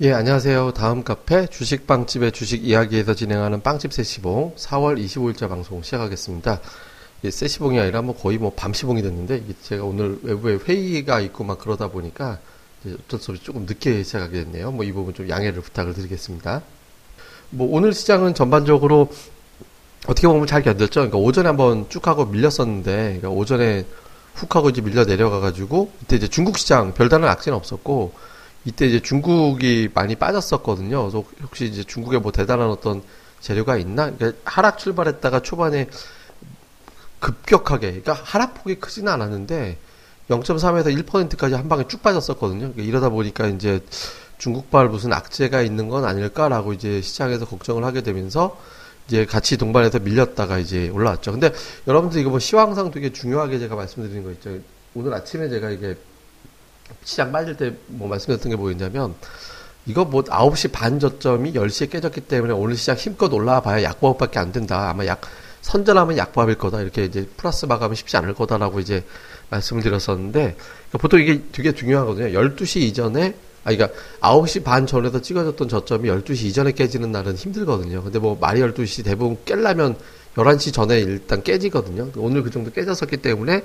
예, 안녕하세요. 다음 카페 주식빵집의 주식 이야기에서 진행하는 빵집 세시봉 4월 25일자 방송 시작하겠습니다. 예, 세시봉이 아니라 뭐 거의 뭐 밤시봉이 됐는데 제가 오늘 외부에 회의가 있고 막 그러다 보니까 어쩔 수 없이 조금 늦게 시작하게 됐네요. 뭐 이 부분 좀 양해를 부탁을 드리겠습니다. 뭐 오늘 시장은 전반적으로 어떻게 보면 잘 견뎠죠. 그러니까 오전에 한번 쭉 하고 밀렸었는데 그러니까 오전에 훅 하고 이제 밀려 내려가가지고 이때 이제 중국 시장 별다른 악재는 없었고 이때 이제 중국이 많이 빠졌었거든요. 그래서 혹시 이제 중국에 뭐 대단한 어떤 재료가 있나? 그러니까 하락 출발했다가 초반에 급격하게, 그러니까 하락폭이 크지는 않았는데 0.3에서 1%까지 한 방에 쭉 빠졌었거든요. 그러니까 이러다 보니까 이제 중국발 무슨 악재가 있는 건 아닐까라고 이제 시장에서 걱정을 하게 되면서 이제 같이 동반해서 밀렸다가 이제 올라왔죠. 근데 여러분들 이거 뭐 시황상 되게 중요하게 제가 말씀드리는 거 있죠. 오늘 아침에 제가 이게 시장 빠질 때 뭐 말씀드렸던 게 뭐였냐면 이거 뭐 9시 반 저점이 10시에 깨졌기 때문에 오늘 시장 힘껏 올라와 봐야 약보합밖에 안 된다. 아마 약 선전하면 약보합일 거다. 이렇게 이제 플러스 마감이 쉽지 않을 거다라고 이제 말씀을 드렸었는데 그러니까 보통 이게 되게 중요하거든요. 12시 이전에 아, 그러니까 9시 반 전에서 찍어졌던 저점이 12시 이전에 깨지는 날은 힘들거든요. 근데 뭐 말이 12시 대부분 깰려면 11시 전에 일단 깨지거든요. 오늘 그 정도 깨졌었기 때문에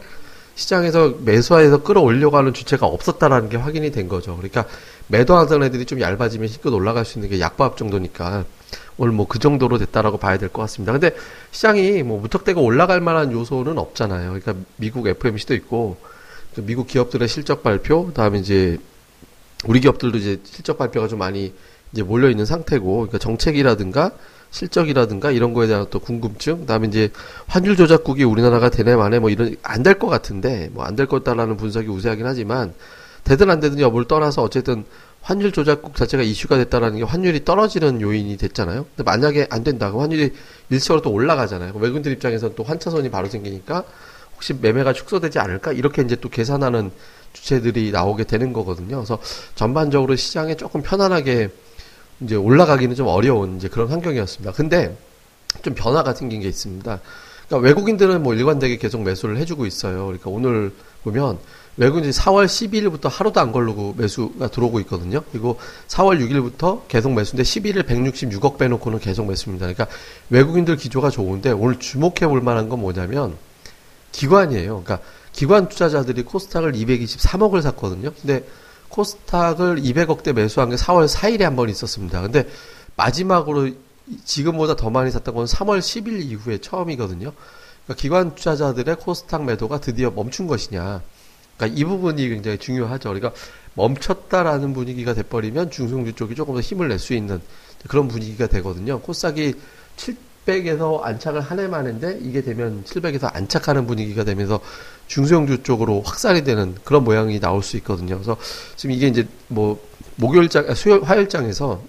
시장에서 매수해서 끌어올려고 하는 주체가 없었다라는 게 확인이 된 거죠. 그러니까 매도 하던 애들이 좀 얇아지면 힘껏 올라갈 수 있는 게 약보합 정도니까 오늘 뭐 그 정도로 됐다라고 봐야 될 것 같습니다. 근데 시장이 뭐 무턱대고 올라갈 만한 요소는 없잖아요. 그러니까 미국 FMC도 있고 미국 기업들의 실적 발표, 그다음에 이제 우리 기업들도 이제 실적 발표가 좀 많이 이제 몰려 있는 상태고, 그러니까 정책이라든가 실적이라든가 이런 거에 대한 또 궁금증, 그다음에 이제 환율 조작국이 우리나라가 되네 만에 뭐 이런 안 될 것 같은데 뭐 안될 거다라는 분석이 우세하긴 하지만 되든 안 되든 여부를 떠나서 어쨌든 환율 조작국 자체가 이슈가 됐다라는 게 환율이 떨어지는 요인이 됐잖아요. 근데 만약에 안 된다, 그 환율이 일시적으로 또 올라가잖아요. 외국인들 입장에서는 또 환차선이 바로 생기니까 혹시 매매가 축소되지 않을까 이렇게 이제 또 계산하는 주체들이 나오게 되는 거거든요. 그래서 전반적으로 시장에 조금 편안하게 이제 올라가기는 좀 어려운 이제 그런 환경이었습니다. 근데 좀 변화가 생긴 게 있습니다. 그러니까 외국인들은 뭐 일관되게 계속 매수를 해주고 있어요. 그러니까 오늘 보면 외국인들이 4월 12일부터 하루도 안 걸르고 매수가 들어오고 있거든요. 그리고 4월 6일부터 계속 매수인데 11일 166억 빼놓고는 계속 매수입니다. 그러니까 외국인들 기조가 좋은데 오늘 주목해 볼 만한 건 뭐냐면 기관이에요. 그러니까 기관 투자자들이 코스닥을 223억을 샀거든요. 근데 코스닥을 200억대 매수한 게 4월 4일에 한 번 있었습니다. 근데 마지막으로 지금보다 더 많이 샀던 건 3월 10일 이후에 처음이거든요. 그러니까 기관 투자자들의 코스닥 매도가 드디어 멈춘 것이냐. 그러니까 이 부분이 굉장히 중요하죠. 그러니까 멈췄다라는 분위기가 돼버리면 중성주 쪽이 조금 더 힘을 낼 수 있는 그런 분위기가 되거든요. 코스닥이 700에서 안착을 한 해 만인데 이게 되면 700에서 안착하는 분위기가 되면서 중소형주 쪽으로 확산이 되는 그런 모양이 나올 수 있거든요. 그래서 지금 이게 이제 뭐 목요일장, 아, 수요일, 화요일장에서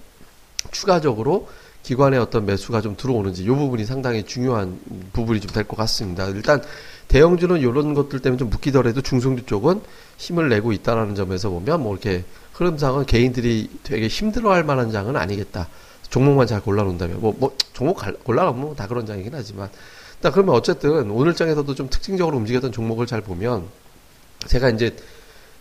추가적으로 기관의 어떤 매수가 좀 들어오는지 이 부분이 상당히 중요한 부분이 좀 될 것 같습니다. 일단 대형주는 이런 것들 때문에 좀 묶이더라도 중성주 쪽은 힘을 내고 있다라는 점에서 보면 뭐 이렇게 흐름상은 개인들이 되게 힘들어할 만한 장은 아니겠다. 종목만 잘 골라놓는다면 뭐, 뭐 종목 골라놓으면 다 그런 장이긴 하지만 자, 그러면 어쨌든 오늘 장에서도 좀 특징적으로 움직였던 종목을 잘 보면 제가 이제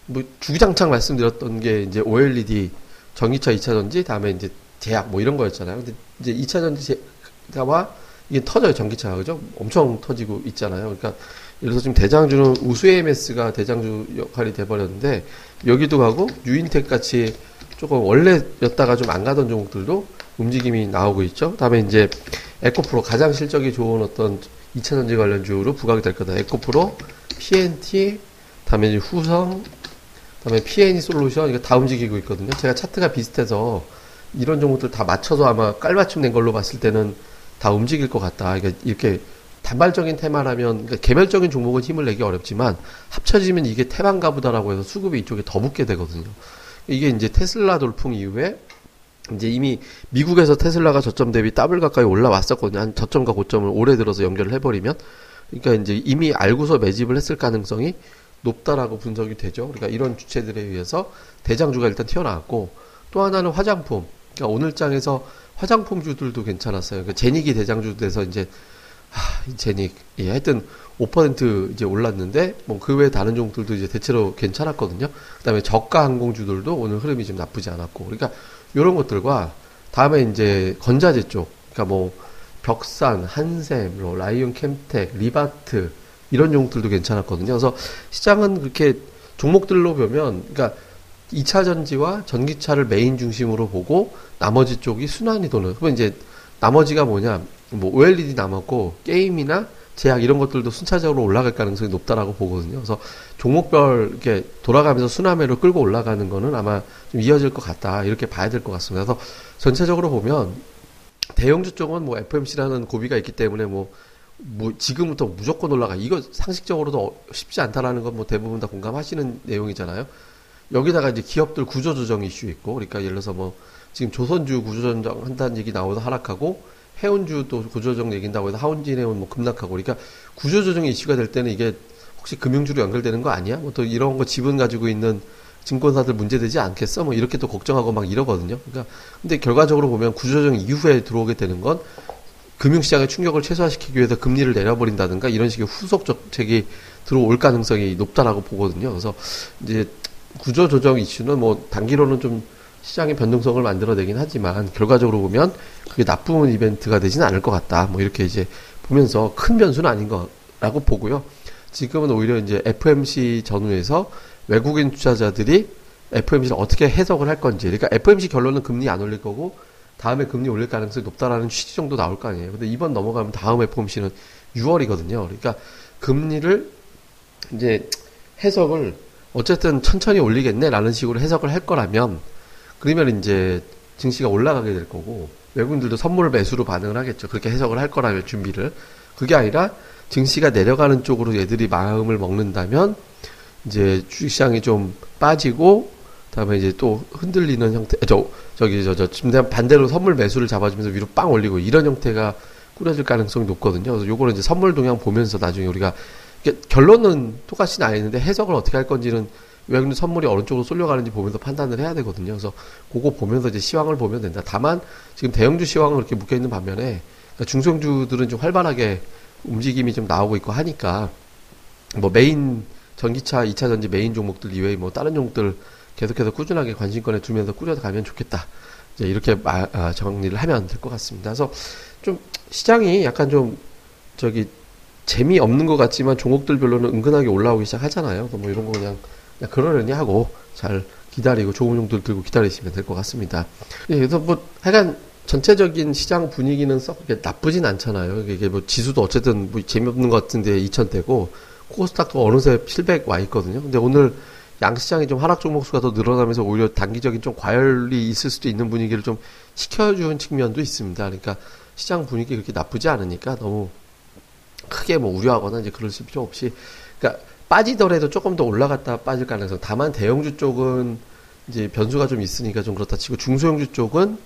뭐 주구장창 말씀드렸던 게 이제 OLED 전기차 2차 전지 다음에 이제 제약 뭐 이런 거였잖아요. 근데 이제 2차 전지가 이게 터져요 전기차가 그죠? 엄청 터지고 있잖아요. 그러니까 예를 들어서 지금 대장주는 우수 AMS가 대장주 역할이 돼버렸는데 여기도 가고 유인텍 같이 조금 원래였다가 좀 안 가던 종목들도 움직임이 나오고 있죠. 다음에 이제 에코프로 가장 실적이 좋은 어떤 2차 전지 관련주로 부각이 될 거다. 에코프로, PNT, 다음에 후성, 다음에 PNE 솔루션 이거 다 움직이고 있거든요. 제가 차트가 비슷해서 이런 종목들 다 맞춰서 아마 깔맞춤 된 걸로 봤을 때는 다 움직일 것 같다. 그러니까 이렇게 단발적인 테마라면 그러니까 개별적인 종목은 힘을 내기 어렵지만 합쳐지면 이게 테마인가 보다라고 해서 수급이 이쪽에 더 붙게 되거든요. 이게 이제 테슬라 돌풍 이후에 이제 이미 미국에서 테슬라가 저점 대비 더블 가까이 올라왔었거든요. 한 저점과 고점을 올해 들어서 연결을 해버리면. 그러니까 이제 이미 알고서 매집을 했을 가능성이 높다라고 분석이 되죠. 그러니까 이런 주체들에 의해서 대장주가 일단 튀어나왔고 또 하나는 화장품. 그러니까 오늘 장에서 화장품주들도 괜찮았어요. 그러니까 제닉이 대장주 돼서 이제 하, 제닉 예, 하여튼 5% 이제 올랐는데 뭐 그 외 다른 종목들도 이제 대체로 괜찮았거든요. 그다음에 저가 항공주들도 오늘 흐름이 좀 나쁘지 않았고 그러니까 이런 것들과 다음에 이제 건자재 쪽, 그러니까 뭐 벽산, 한샘, 뭐 라이온켐텍, 리바트 이런 종목들도 괜찮았거든요. 그래서 시장은 그렇게 종목들로 보면, 그러니까 2차 전지와 전기차를 메인 중심으로 보고 나머지 쪽이 순환이 도는. 그러면 이제 나머지가 뭐냐, 뭐 OLED 남았고 게임이나 제약 이런 것들도 순차적으로 올라갈 가능성이 높다라고 보거든요. 그래서 종목별 이렇게 돌아가면서 순환매로 끌고 올라가는 거는 아마 좀 이어질 것 같다 이렇게 봐야 될 것 같습니다. 그래서 전체적으로 보면 대형주 쪽은 뭐 FMC라는 고비가 있기 때문에 뭐, 뭐 지금부터 무조건 올라가 이거 상식적으로도 쉽지 않다라는 건 뭐 대부분 다 공감하시는 내용이잖아요. 여기다가 이제 기업들 구조조정 이슈 있고 그러니까 예를 들어서 뭐 지금 조선주 구조조정 한다는 얘기 나오다 하락하고 해운주도 구조조정 얘긴다고 해서 하운진 해운 뭐 급락하고 그러니까 구조조정 이슈가 될 때는 이게 혹시 금융주로 연결되는 거 아니야? 뭐 또 이런 거 지분 가지고 있는 증권사들 문제되지 않겠어? 뭐 이렇게 또 걱정하고 막 이러거든요. 그러니까 근데 결과적으로 보면 구조조정 이후에 들어오게 되는 건 금융시장의 충격을 최소화시키기 위해서 금리를 내려버린다든가 이런 식의 후속 정책이 들어올 가능성이 높다라고 보거든요. 그래서 이제 구조조정 이슈는 뭐 단기로는 좀 시장의 변동성을 만들어내긴 하지만 결과적으로 보면 그게 나쁜 이벤트가 되지는 않을 것 같다. 뭐 이렇게 이제 보면서 큰 변수는 아닌 거라고 보고요. 지금은 오히려 이제 FMC 전후에서 외국인 투자자들이 FMC를 어떻게 해석을 할 건지. 그러니까 FMC 결론은 금리 안 올릴 거고 다음에 금리 올릴 가능성이 높다라는 취지 정도 나올 거 아니에요. 근데 이번 넘어가면 다음 FOMC는 6월이거든요. 그러니까 금리를 이제 해석을 어쨌든 천천히 올리겠네라는 식으로 해석을 할 거라면 그러면 이제 증시가 올라가게 될 거고 외국인들도 선물 매수로 반응을 하겠죠. 그렇게 해석을 할 거라면 준비를 그게 아니라 증시가 내려가는 쪽으로 얘들이 마음을 먹는다면 이제 주식시장이 좀 빠지고 다음에 이제 또 흔들리는 형태 저 저기 저저 지금 반대로 선물 매수를 잡아주면서 위로 빵 올리고 이런 형태가 꾸려질 가능성이 높거든요. 그래서 요거는 이제 선물 동향 보면서 나중에 우리가 결론은 똑같이 나 있는데 해석을 어떻게 할 건지는 외국인 선물이 어느 쪽으로 쏠려가는지 보면서 판단을 해야 되거든요. 그래서 그거 보면서 이제 시황을 보면 된다. 다만 지금 대형주 시황은 그렇게 묶여 있는 반면에 그러니까 중소형주들은 좀 활발하게 움직임이 좀 나오고 있고 하니까 뭐 메인 전기차, 2차 전지 메인 종목들 이외에 뭐 다른 종목들 계속해서 꾸준하게 관심권에 두면서 꾸려서 가면 좋겠다. 이제 이렇게 마, 아, 정리를 하면 될 것 같습니다. 그래서 좀 시장이 약간 좀 저기 재미없는 것 같지만 종목들별로는 은근하게 올라오기 시작하잖아요. 뭐 이런 거 그냥 그러려니 하고 잘 기다리고 좋은 종들 들고 기다리시면 될 것 같습니다. 예, 그래서 뭐 하여간 전체적인 시장 분위기는 썩 나쁘진 않잖아요. 이게 뭐 지수도 어쨌든 뭐 재미없는 것 같은데 2000대고 코스닥도 어느새 700 와 있거든요. 근데 오늘 양시장이 좀 하락 종목 수가 더 늘어나면서 오히려 단기적인 좀 과열이 있을 수도 있는 분위기를 좀 시켜주는 측면도 있습니다. 그러니까 시장 분위기 그렇게 나쁘지 않으니까 너무 크게 뭐 우려하거나 이제 그럴 필요 없이 그러니까 빠지더라도 조금 더 올라갔다 빠질 가능성. 다만 대형주 쪽은 이제 변수가 좀 있으니까 좀 그렇다 치고 중소형주 쪽은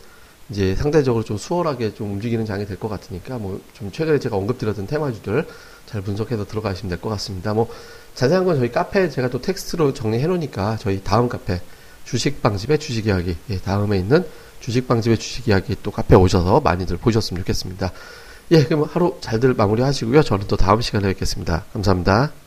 이제 상대적으로 좀 수월하게 좀 움직이는 장이 될 것 같으니까 뭐 좀 최근에 제가 언급드렸던 테마주들 잘 분석해서 들어가시면 될 것 같습니다. 뭐 자세한 건 저희 카페 제가 또 텍스트로 정리해 놓으니까 저희 다음 카페 주식방집의 주식 이야기 예, 다음에 있는 주식방집의 주식 이야기 또 카페 오셔서 많이들 보셨으면 좋겠습니다. 예, 그럼 하루 잘들 마무리 하시고요. 저는 또 다음 시간에 뵙겠습니다. 감사합니다.